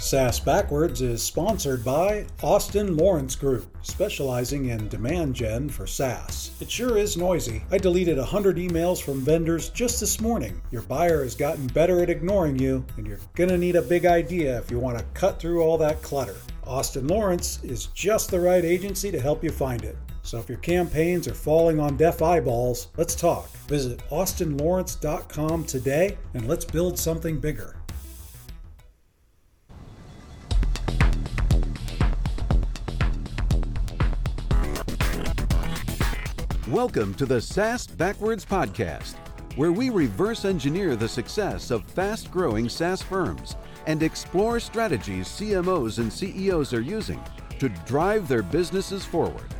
SaaS Backwards is sponsored by Austin Lawrence Group, specializing in demand gen for SaaS. It sure is noisy. I deleted 100 emails from vendors just this morning. Your buyer has gotten better at ignoring you, and you're gonna need a big idea if you want to cut through all that clutter. Austin Lawrence is just the right agency to help you find it. So if your campaigns are falling on deaf eyeballs, let's talk. Visit austinlawrence.com today and let's build something bigger. Welcome to the SaaS Backwards Podcast, where we reverse engineer the success of fast growing SaaS firms and explore strategies CMOs and CEOs are using to drive their businesses forward.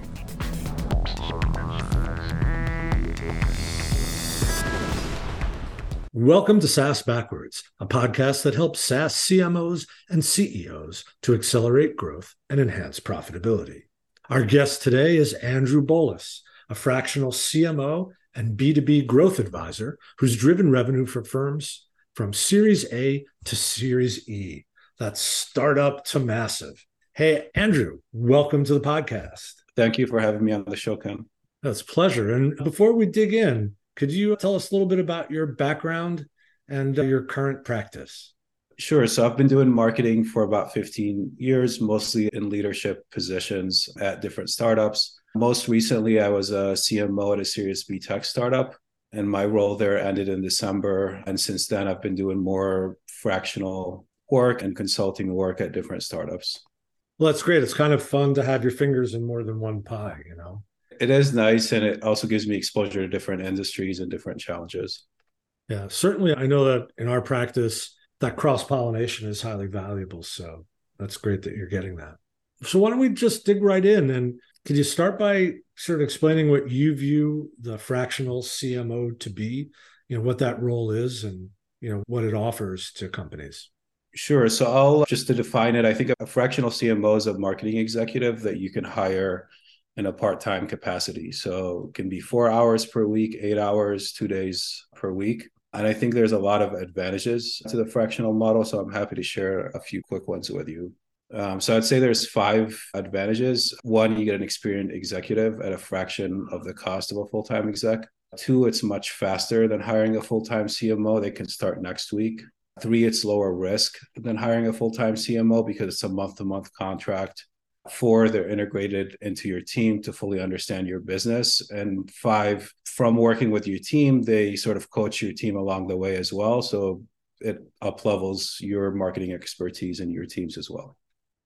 Welcome to SaaS Backwards, a podcast that helps SaaS CMOs and CEOs to accelerate growth and enhance profitability. Our guest today is Andrew Bolis, a fractional CMO and B2B growth advisor who's driven revenue for firms from Series A to Series E. That's startup to massive. Hey, Andrew, welcome to the podcast. Thank you for having me on the show, Ken. That's a pleasure. And before we dig in, could you tell us a little bit about your background and uh, your current practice? Sure. So I've been doing marketing for about 15 years, mostly in leadership positions at different startups. Most recently, I was a CMO at a Series B tech startup, and my role there ended in December. And since then, I've been doing more fractional work and consulting work at different startups. Well, that's great. It's kind of fun to have your fingers in more than one pie, you know? It is nice. And it also gives me exposure to different industries and different challenges. Yeah, certainly. I know that in our practice, that cross pollination is highly valuable. So that's great that you're getting that. So why don't we just dig right in and could you start by sort of explaining what you view the fractional CMO to be? You know what that role is, and you know what it offers to companies. Sure. So I'll uh, just to define it. I think a fractional CMO is a marketing executive that you can hire in a part-time capacity. So it can be four hours per week, eight hours, two days per week. And I think there's a lot of advantages to the fractional model. So I'm happy to share a few quick ones with you. Um, so I'd say there's five advantages. One, you get an experienced executive at a fraction of the cost of a full-time exec. Two, it's much faster than hiring a full-time CMO. They can start next week. Three, it's lower risk than hiring a full-time CMO because it's a month-to-month contract. Four, they're integrated into your team to fully understand your business. And five, from working with your team, they sort of coach your team along the way as well. So it up levels your marketing expertise and your teams as well.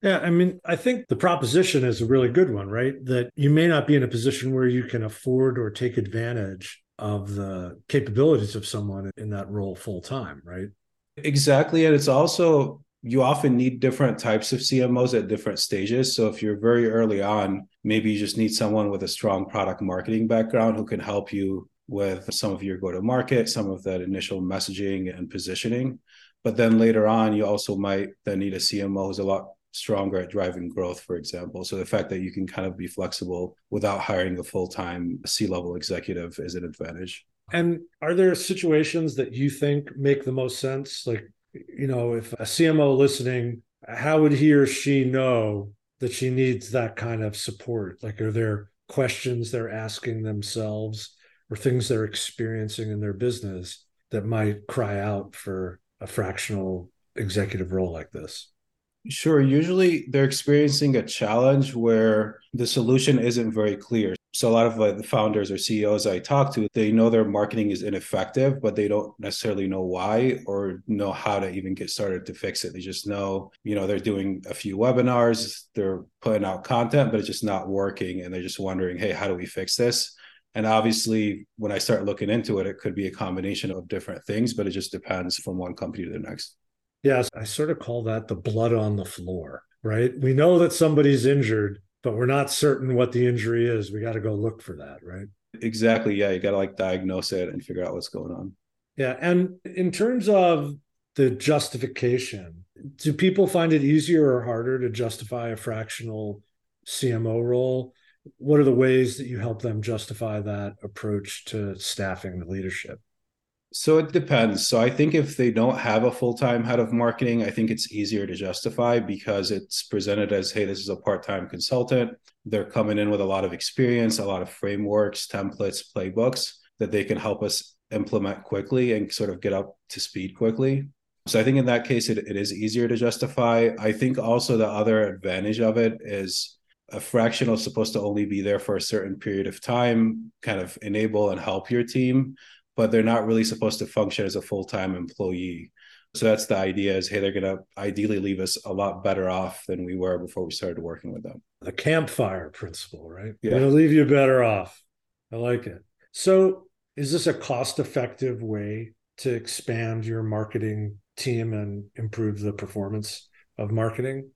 Yeah, I mean, I think the proposition is a really good one, right? That you may not be in a position where you can afford or take advantage of the capabilities of someone in that role full time, right? Exactly. And it's also, you often need different types of CMOs at different stages. So if you're very early on, maybe you just need someone with a strong product marketing background who can help you with some of your go to market, some of that initial messaging and positioning. But then later on, you also might then need a CMO who's a lot stronger at driving growth, for example. So the fact that you can kind of be flexible without hiring a full time C level executive is an advantage. And are there situations that you think make the most sense? Like, you know, if a CMO listening, how would he or she know that she needs that kind of support? Like, are there questions they're asking themselves or things they're experiencing in their business that might cry out for a fractional executive role like this? Sure. Usually they're experiencing a challenge where the solution isn't very clear. So a lot of like the founders or CEOs I talk to, they know their marketing is ineffective, but they don't necessarily know why or know how to even get started to fix it. They just know, you know, they're doing a few webinars, they're putting out content, but it's just not working. And they're just wondering, hey, how do we fix this? And obviously, when I start looking into it, it could be a combination of different things, but it just depends from one company to the next. Yes, I sort of call that the blood on the floor, right? We know that somebody's injured, but we're not certain what the injury is. We got to go look for that, right? Exactly. Yeah. You got to like diagnose it and figure out what's going on. Yeah. And in terms of the justification, do people find it easier or harder to justify a fractional CMO role? What are the ways that you help them justify that approach to staffing the leadership? So it depends. So I think if they don't have a full time head of marketing, I think it's easier to justify because it's presented as, hey, this is a part time consultant. They're coming in with a lot of experience, a lot of frameworks, templates, playbooks that they can help us implement quickly and sort of get up to speed quickly. So I think in that case, it, it is easier to justify. I think also the other advantage of it is a fractional is supposed to only be there for a certain period of time, kind of enable and help your team but they're not really supposed to function as a full-time employee. So that's the idea is hey they're going to ideally leave us a lot better off than we were before we started working with them. The campfire principle right? Yeah. to leave you better off. I like it. So is this a cost effective way to expand your marketing team and improve the performance of marketing?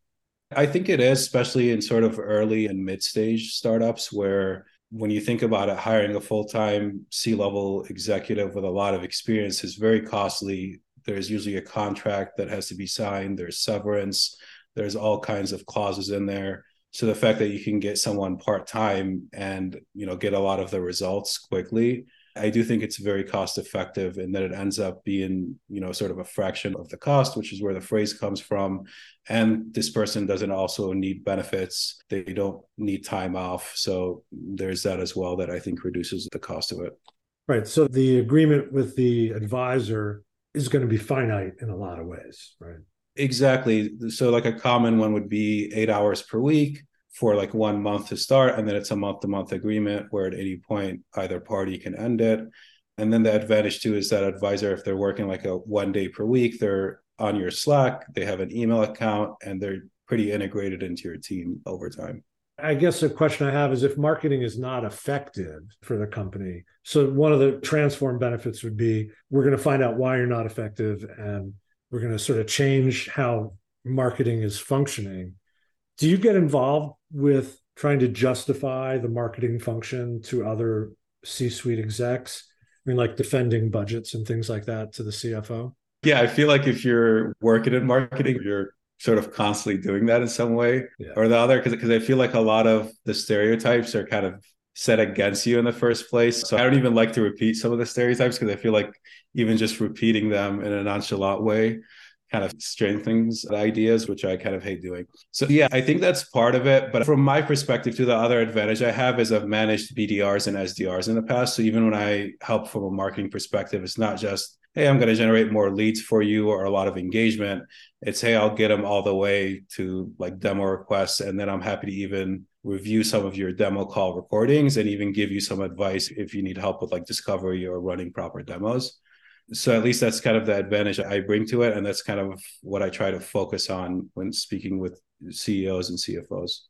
I think it is especially in sort of early and mid stage startups where when you think about it, hiring a full time C level executive with a lot of experience is very costly. There's usually a contract that has to be signed, there's severance, there's all kinds of clauses in there. So the fact that you can get someone part time and you know get a lot of the results quickly I do think it's very cost effective and that it ends up being, you know, sort of a fraction of the cost, which is where the phrase comes from. And this person doesn't also need benefits. They don't need time off. So there's that as well that I think reduces the cost of it. Right. So the agreement with the advisor is going to be finite in a lot of ways, right? Exactly. So, like a common one would be eight hours per week for like one month to start and then it's a month to month agreement where at any point either party can end it and then the advantage too is that advisor if they're working like a one day per week they're on your slack they have an email account and they're pretty integrated into your team over time I guess the question I have is if marketing is not effective for the company. So, one of the transform benefits would be we're going to find out why you're not effective and we're going to sort of change how marketing is functioning. Do you get involved with trying to justify the marketing function to other C-suite execs? I mean, like defending budgets and things like that to the CFO. Yeah, I feel like if you're working in marketing, you're sort of constantly doing that in some way yeah. or the other. Because because I feel like a lot of the stereotypes are kind of set against you in the first place. So I don't even like to repeat some of the stereotypes because I feel like even just repeating them in a nonchalant way kind of strengthens ideas, which I kind of hate doing. So yeah, I think that's part of it. But from my perspective, to the other advantage I have is I've managed BDRs and SDRs in the past. So even when I help from a marketing perspective, it's not just, hey, I'm going to generate more leads for you or a lot of engagement. It's, hey, I'll get them all the way to like demo requests. And then I'm happy to even review some of your demo call recordings and even give you some advice if you need help with like discovery or running proper demos so at least that's kind of the advantage I bring to it, and that's kind of what I try to focus on when speaking with CEOs and CFOs.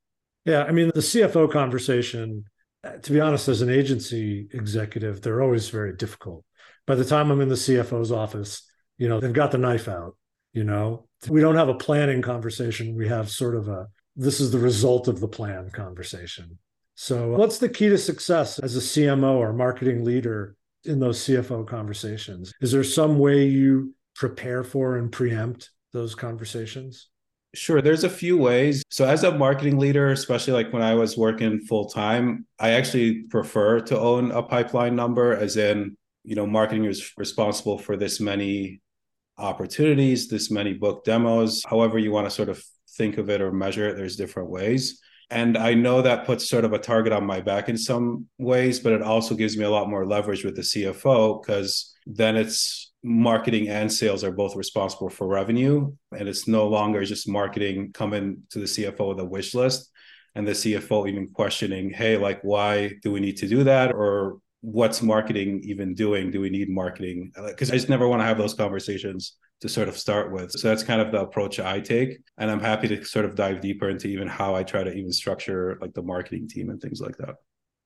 Yeah, I mean the CFO conversation. To be honest, as an agency executive, they're always very difficult. By the time I'm in the CFO's office, you know they've got the knife out. You know, we don't have a planning conversation. We have sort of a this is the result of the plan conversation. So, what's the key to success as a CMO or marketing leader in those CFO conversations? Is there some way you prepare for and preempt those conversations? Sure, there's a few ways. So, as a marketing leader, especially like when I was working full time, I actually prefer to own a pipeline number, as in, you know, marketing is responsible for this many opportunities, this many book demos, however you want to sort of think of it or measure it, there's different ways. And I know that puts sort of a target on my back in some ways, but it also gives me a lot more leverage with the CFO because then it's marketing and sales are both responsible for revenue. And it's no longer just marketing coming to the CFO with a wish list and the CFO even questioning, hey, like, why do we need to do that? Or what's marketing even doing? Do we need marketing? Because I just never want to have those conversations to sort of start with. So that's kind of the approach I take. And I'm happy to sort of dive deeper into even how I try to even structure like the marketing team and things like that.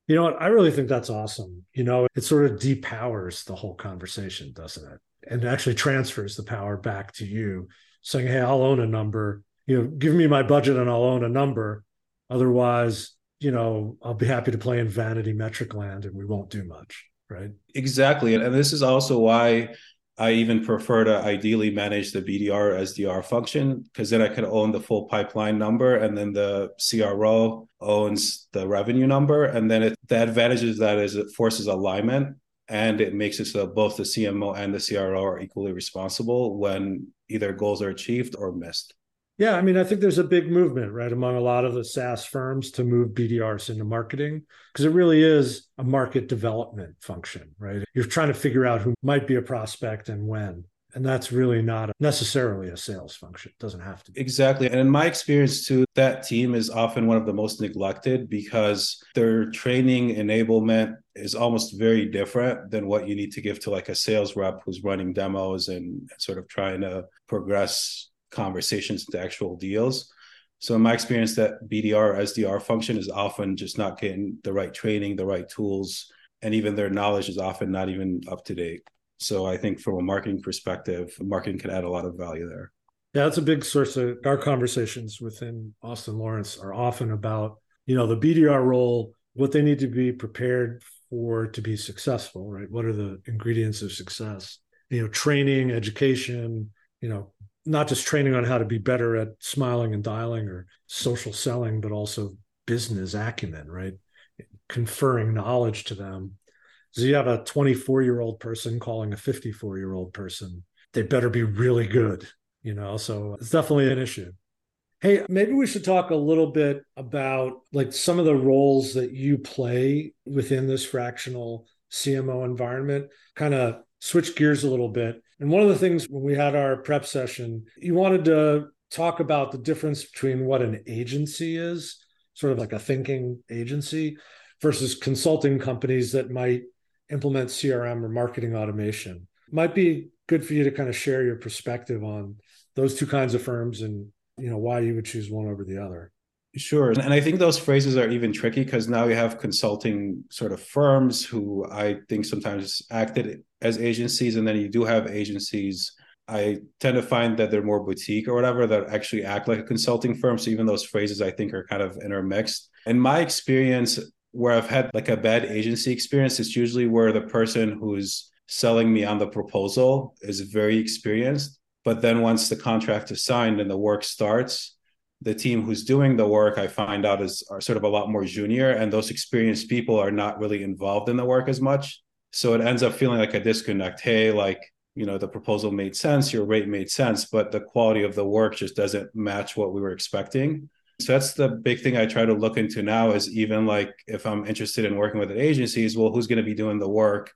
You know what? I really think that's awesome. You know, it sort of depowers the whole conversation, doesn't it? And actually transfers the power back to you, saying, Hey, I'll own a number. You know, give me my budget and I'll own a number. Otherwise, you know, I'll be happy to play in vanity metric land and we won't do much. Right. Exactly. And this is also why I even prefer to ideally manage the BDR SDR function because then I can own the full pipeline number and then the CRO owns the revenue number. And then it, the advantage is that is it forces alignment and it makes it so both the CMO and the CRO are equally responsible when either goals are achieved or missed. Yeah, I mean, I think there's a big movement, right, among a lot of the SaaS firms to move BDRs into marketing because it really is a market development function, right? You're trying to figure out who might be a prospect and when. And that's really not necessarily a sales function. It doesn't have to be. Exactly. And in my experience, too, that team is often one of the most neglected because their training enablement is almost very different than what you need to give to like a sales rep who's running demos and sort of trying to progress conversations into actual deals. So in my experience, that BDR SDR function is often just not getting the right training, the right tools, and even their knowledge is often not even up to date. So I think from a marketing perspective, marketing can add a lot of value there. Yeah, that's a big source of our conversations within Austin Lawrence are often about, you know, the BDR role, what they need to be prepared for to be successful, right? What are the ingredients of success? You know, training, education, you know, not just training on how to be better at smiling and dialing or social selling, but also business acumen, right? Conferring knowledge to them. So you have a 24 year old person calling a 54 year old person. They better be really good, you know? So it's definitely an issue. Hey, maybe we should talk a little bit about like some of the roles that you play within this fractional CMO environment, kind of switch gears a little bit. And one of the things when we had our prep session, you wanted to talk about the difference between what an agency is, sort of like a thinking agency, versus consulting companies that might implement CRM or marketing automation. Might be good for you to kind of share your perspective on those two kinds of firms and you know why you would choose one over the other. Sure. And I think those phrases are even tricky because now you have consulting sort of firms who I think sometimes acted as agencies, and then you do have agencies. I tend to find that they're more boutique or whatever that actually act like a consulting firm. So even those phrases I think are kind of intermixed. In my experience, where I've had like a bad agency experience, it's usually where the person who's selling me on the proposal is very experienced. But then once the contract is signed and the work starts, the team who's doing the work i find out is are sort of a lot more junior and those experienced people are not really involved in the work as much so it ends up feeling like a disconnect hey like you know the proposal made sense your rate made sense but the quality of the work just doesn't match what we were expecting so that's the big thing i try to look into now is even like if i'm interested in working with an agency is well who's going to be doing the work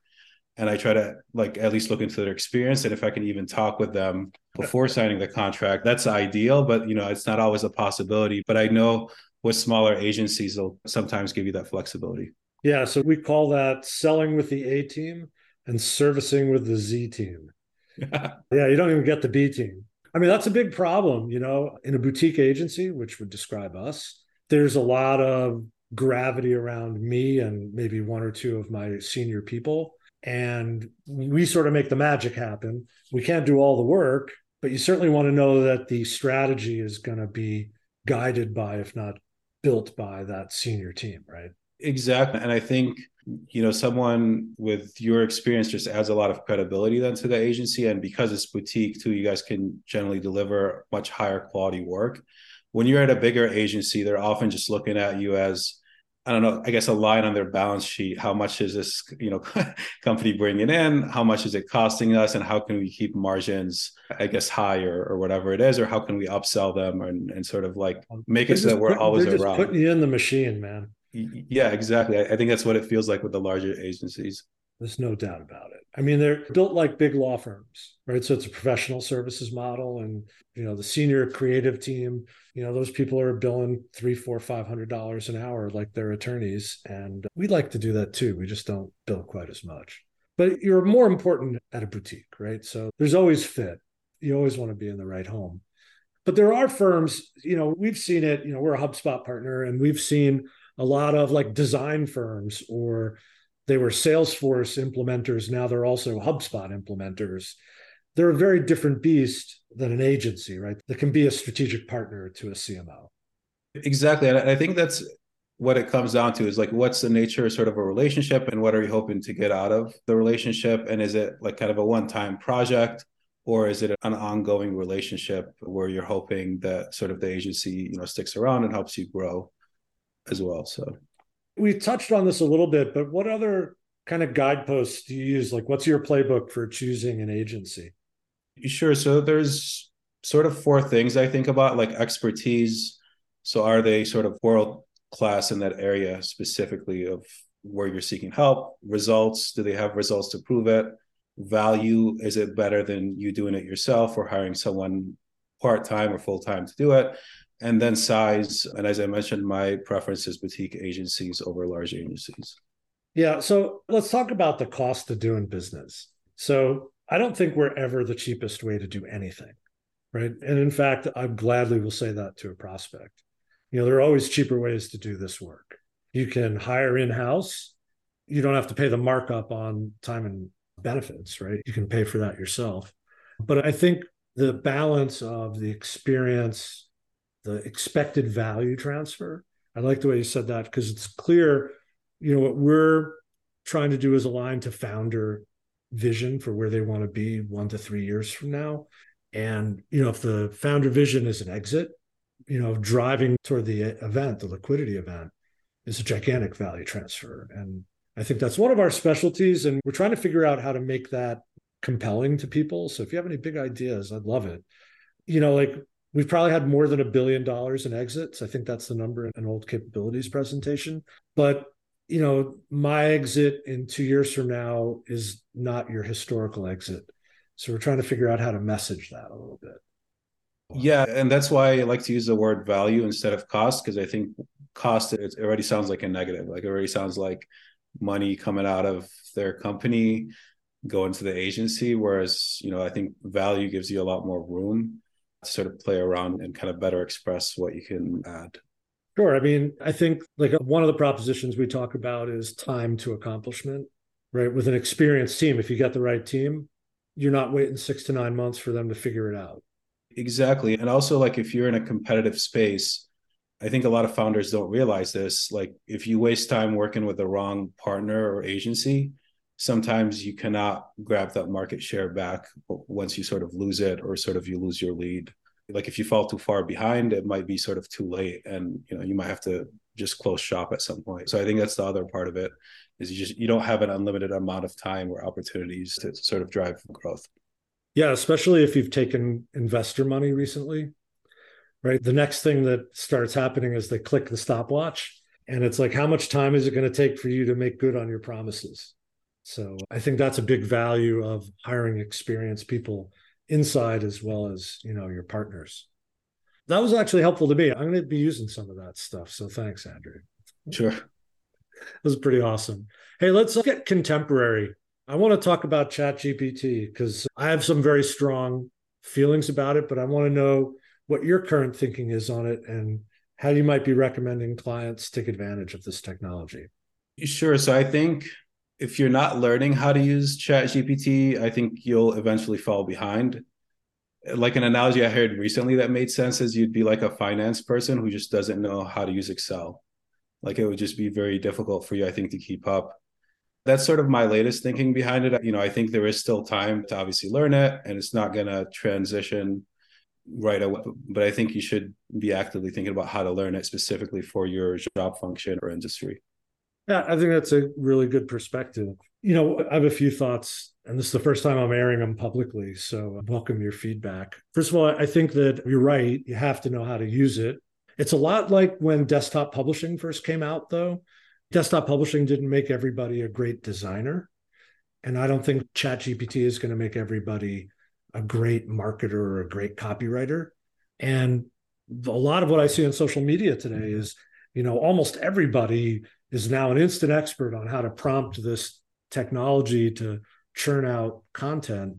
and I try to like at least look into their experience and if I can even talk with them before signing the contract, that's ideal. But you know, it's not always a possibility. But I know with smaller agencies, they'll sometimes give you that flexibility. Yeah, so we call that selling with the A team and servicing with the Z team. yeah, you don't even get the B team. I mean, that's a big problem, you know, in a boutique agency, which would describe us. There's a lot of gravity around me and maybe one or two of my senior people and we sort of make the magic happen. We can't do all the work, but you certainly want to know that the strategy is going to be guided by, if not built by, that senior team, right? Exactly. And I think, you know, someone with your experience just adds a lot of credibility then to the agency. And because it's boutique too, you guys can generally deliver much higher quality work. When you're at a bigger agency, they're often just looking at you as I don't know, I guess a line on their balance sheet. How much is this, you know, company bringing in? How much is it costing us? And how can we keep margins, I guess, higher or whatever it is? Or how can we upsell them and, and sort of like make it so that we're always around? Putting you in the machine, man. Yeah, exactly. I think that's what it feels like with the larger agencies. There's no doubt about it. I mean, they're built like big law firms, right? So it's a professional services model, and you know, the senior creative team, you know, those people are billing three, four, five hundred dollars an hour like their attorneys, and we like to do that too. We just don't bill quite as much. But you're more important at a boutique, right? So there's always fit. You always want to be in the right home. But there are firms, you know, we've seen it. You know, we're a HubSpot partner, and we've seen a lot of like design firms or they were Salesforce implementers. Now they're also HubSpot implementers. They're a very different beast than an agency, right? That can be a strategic partner to a CMO. Exactly. And I think that's what it comes down to is like what's the nature sort of a relationship and what are you hoping to get out of the relationship? And is it like kind of a one-time project? Or is it an ongoing relationship where you're hoping that sort of the agency, you know, sticks around and helps you grow as well? So we touched on this a little bit, but what other kind of guideposts do you use? Like, what's your playbook for choosing an agency? Sure. So there's sort of four things I think about, like expertise. So are they sort of world class in that area specifically of where you're seeking help? Results, do they have results to prove it? Value, is it better than you doing it yourself or hiring someone part time or full time to do it? And then size. And as I mentioned, my preference is boutique agencies over large agencies. Yeah. So let's talk about the cost of doing business. So I don't think we're ever the cheapest way to do anything. Right. And in fact, I gladly will say that to a prospect. You know, there are always cheaper ways to do this work. You can hire in house. You don't have to pay the markup on time and benefits, right? You can pay for that yourself. But I think the balance of the experience, the expected value transfer, I like the way you said that because it's clear, you know, what we're trying to do is align to founder vision for where they want to be one to three years from now. And, you know, if the founder vision is an exit, you know, driving toward the event, the liquidity event, is a gigantic value transfer. And I think that's one of our specialties. And we're trying to figure out how to make that compelling to people. So if you have any big ideas, I'd love it. You know, like we've probably had more than a billion dollars in exits. I think that's the number in an old capabilities presentation. But you know, my exit in two years from now is not your historical exit. So we're trying to figure out how to message that a little bit. Yeah, and that's why I like to use the word value instead of cost because I think cost it already sounds like a negative. Like it already sounds like money coming out of their company going to the agency. Whereas, you know, I think value gives you a lot more room sort of play around and kind of better express what you can add. Sure. I mean, I think like uh, one of the propositions we talk about is time to accomplishment, right? With an experienced team, if you got the right team, you're not waiting six to nine months for them to figure it out. Exactly. And also, like, if you're in a competitive space, I think a lot of founders don't realize this. Like, if you waste time working with the wrong partner or agency, sometimes you cannot grab that market share back once you sort of lose it or sort of you lose your lead. Like, if you fall too far behind, it might be sort of too late and, you know, you might have to just close shop at some point. So I think that's the other part of it is you just, you don't have an unlimited amount of time or opportunities to sort of drive growth. Yeah, especially if you've taken investor money recently, right? The next thing that starts happening is they click the stopwatch. And it's like, how much time is it going to take for you to make good on your promises? So I think that's a big value of hiring experienced people inside as well as, you know, your partners. That was actually helpful to me. I'm going to be using some of that stuff. So thanks, Andrew. Sure. That was pretty awesome. Hey, let's get contemporary I want to talk about ChatGPT because I have some very strong feelings about it, but I want to know what your current thinking is on it and how you might be recommending clients take advantage of this technology. Sure. So I think if you're not learning how to use ChatGPT, I think you'll eventually fall behind. Like an analogy I heard recently that made sense is you'd be like a finance person who just doesn't know how to use Excel. Like it would just be very difficult for you, I think, to keep up that's sort of my latest thinking behind it. You know, I think there is still time to obviously learn it and it's not going to transition right away. But I think you should be actively thinking about how to learn it specifically for your job function or industry. Yeah, I think that's a really good perspective. You know, I have a few thoughts, and this is the first time I'm airing them publicly. So welcome your feedback. First of all, I think that you're right. You have to know how to use it. It's a lot like when desktop publishing first came out, though desktop publishing didn't make everybody a great designer. And I don't think ChatGPT is going to make everybody a great marketer or a great copywriter. And a lot of what I see on social media today is, you know, almost everybody is now an instant expert on how to prompt this technology to churn out content.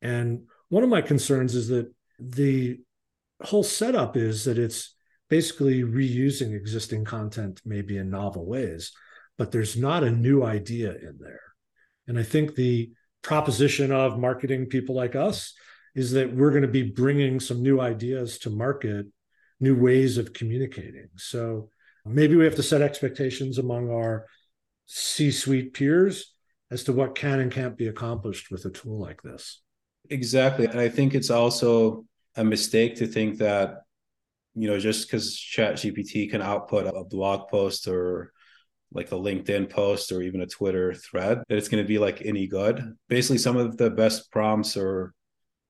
And one of my concerns is that the whole setup is that it's basically reusing existing content maybe in novel ways, but there's not a new idea in there. And I think the proposition of marketing people like us is that we're going to be bringing some new ideas to market, new ways of communicating. So maybe we have to set expectations among our C suite peers as to what can and can't be accomplished with a tool like this. Exactly. And I think it's also a mistake to think that you know, just because Chat GPT can output a blog post or like a LinkedIn post or even a Twitter thread that it's going to be like any good. Basically, some of the best prompts or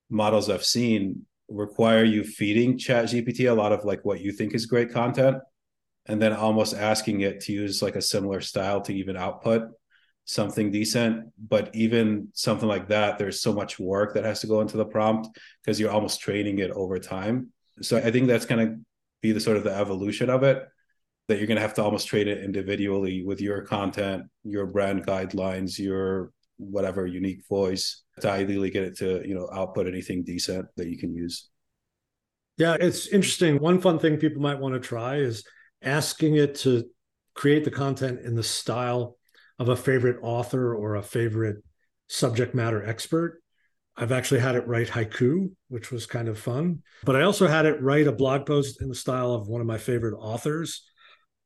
models I've seen require you feeding chat gpt a lot of like what you think is great content and then almost asking it to use like a similar style to even output something decent. But even something like that there's so much work that has to go into the prompt because you're almost training it over time. So i think that's going to be the sort of the evolution of it that you're going to have to almost train it individually with your content your brand guidelines your whatever unique voice to ideally get it to you know output anything decent that you can use. Yeah it's interesting. One fun thing people might want to try is asking it to create the content in the style of a favorite author or a favorite subject matter expert i've actually had it write haiku which was kind of fun but i also had it write a blog post in the style of one of my favorite authors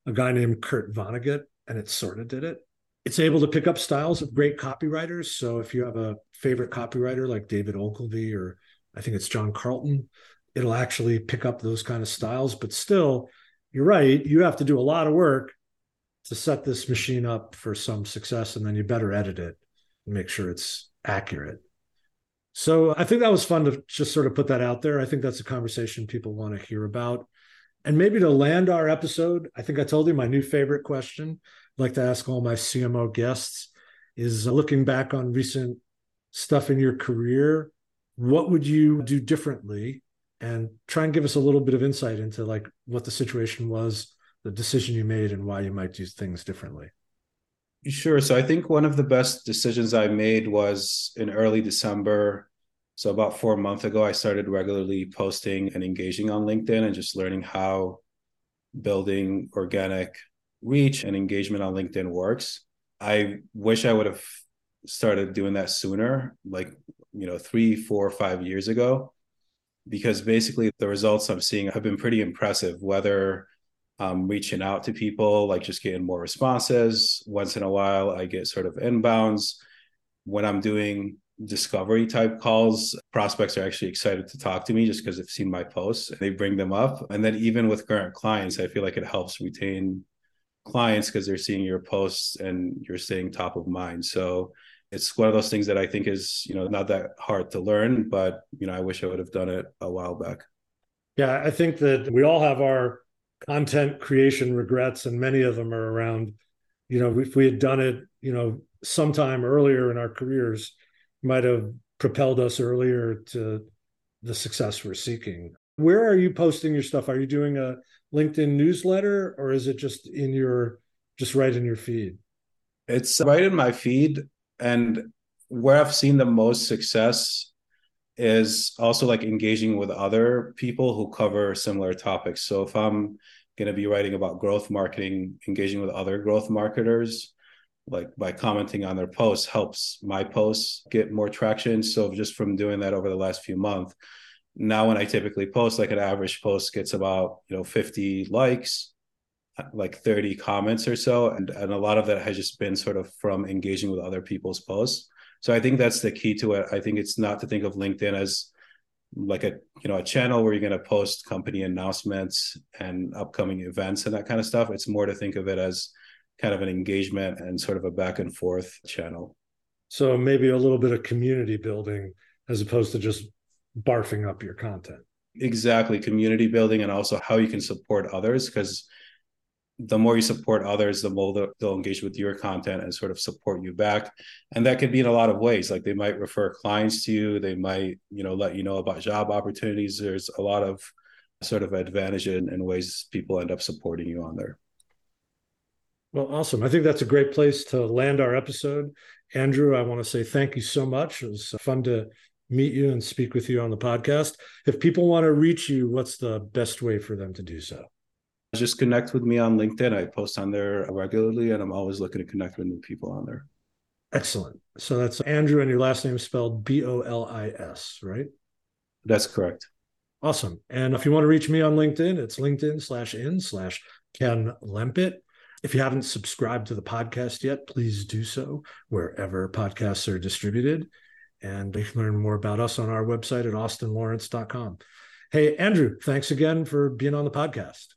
a guy named kurt vonnegut and it sort of did it it's able to pick up styles of great copywriters. So if you have a favorite copywriter like David Ogilvy or I think it's John Carlton, it'll actually pick up those kind of styles. But still, you're right. You have to do a lot of work to set this machine up for some success, and then you better edit it and make sure it's accurate. So I think that was fun to just sort of put that out there. I think that's a conversation people want to hear about. And maybe to land our episode, I think I told you my new favorite question I'd like to ask all my CMO guests is uh, looking back on recent stuff in your career, what would you do differently? And try and give us a little bit of insight into like what the situation was, the decision you made, and why you might do things differently. Sure. So I think one of the best decisions I made was in early December. So about four months ago, I started regularly posting and engaging on LinkedIn and just learning how building organic reach and engagement on LinkedIn works. I wish I would have started doing that sooner, like, you know, three, four, five years ago, because basically the results I'm seeing have been pretty impressive, whether I'm reaching out to people, like just getting more responses. Once in a while, I get sort of inbounds. When I'm doing discovery type calls, prospects are actually excited to talk to me just because they've seen my posts. And they bring them up. And then even with current clients, I feel like it helps retain clients because they're seeing your posts and you're staying top of mind. So it's one of those things that I think is, you know, not that hard to learn, but you know, I wish I would have done it a while back. Yeah, I think that we all have our content creation regrets, and many of them are around, you know, if we had done it, you know, sometime earlier in our careers, might have propelled us earlier to the success we're seeking. Where are you posting your stuff? Are you doing a LinkedIn newsletter or is it just in your just right in your feed? It's right in my feed. And where I've seen the most success is also like engaging with other people who cover similar topics. So if I'm going to be writing about growth marketing, engaging with other growth marketers, like by commenting on their posts helps my posts get more traction. So just from doing that over the last few months, now when i typically post like an average post gets about you know 50 likes like 30 comments or so and, and a lot of that has just been sort of from engaging with other people's posts so i think that's the key to it i think it's not to think of linkedin as like a you know a channel where you're going to post company announcements and upcoming events and that kind of stuff it's more to think of it as kind of an engagement and sort of a back and forth channel so maybe a little bit of community building as opposed to just barfing up your content. Exactly. Community building and also how you can support others because the more you support others, the more they'll engage with your content and sort of support you back. And that could be in a lot of ways. Like they might refer clients to you, they might, you know, let you know about job opportunities. There's a lot of sort of advantage in, in ways people end up supporting you on there. Well, awesome. I think that's a great place to land our episode. Andrew, I want to say thank you so much. It was fun to meet you and speak with you on the podcast. If people want to reach you, what's the best way for them to do so? Just connect with me on LinkedIn. I post on there regularly and I'm always looking to connect with new people on there. Excellent. So that's Andrew and your last name is spelled B O L I S, right? That's correct. Awesome. And if you want to reach me on LinkedIn, it's LinkedIn slash in slash Ken Lempit. If you haven't subscribed to the podcast yet, please do so wherever podcasts are distributed. And you can learn more about us on our website at austinlawrence.com. Hey, Andrew, thanks again for being on the podcast.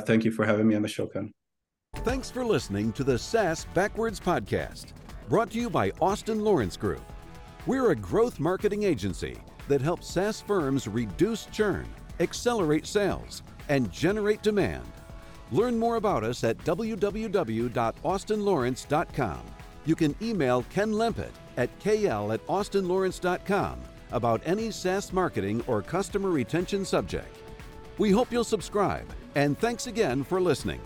Thank you for having me on the show, Ken. Thanks for listening to the SaaS Backwards Podcast, brought to you by Austin Lawrence Group. We're a growth marketing agency that helps SaaS firms reduce churn, accelerate sales, and generate demand. Learn more about us at www.austinlawrence.com. You can email Ken Lempit at kl at austinlawrence.com about any SaaS marketing or customer retention subject. We hope you'll subscribe, and thanks again for listening.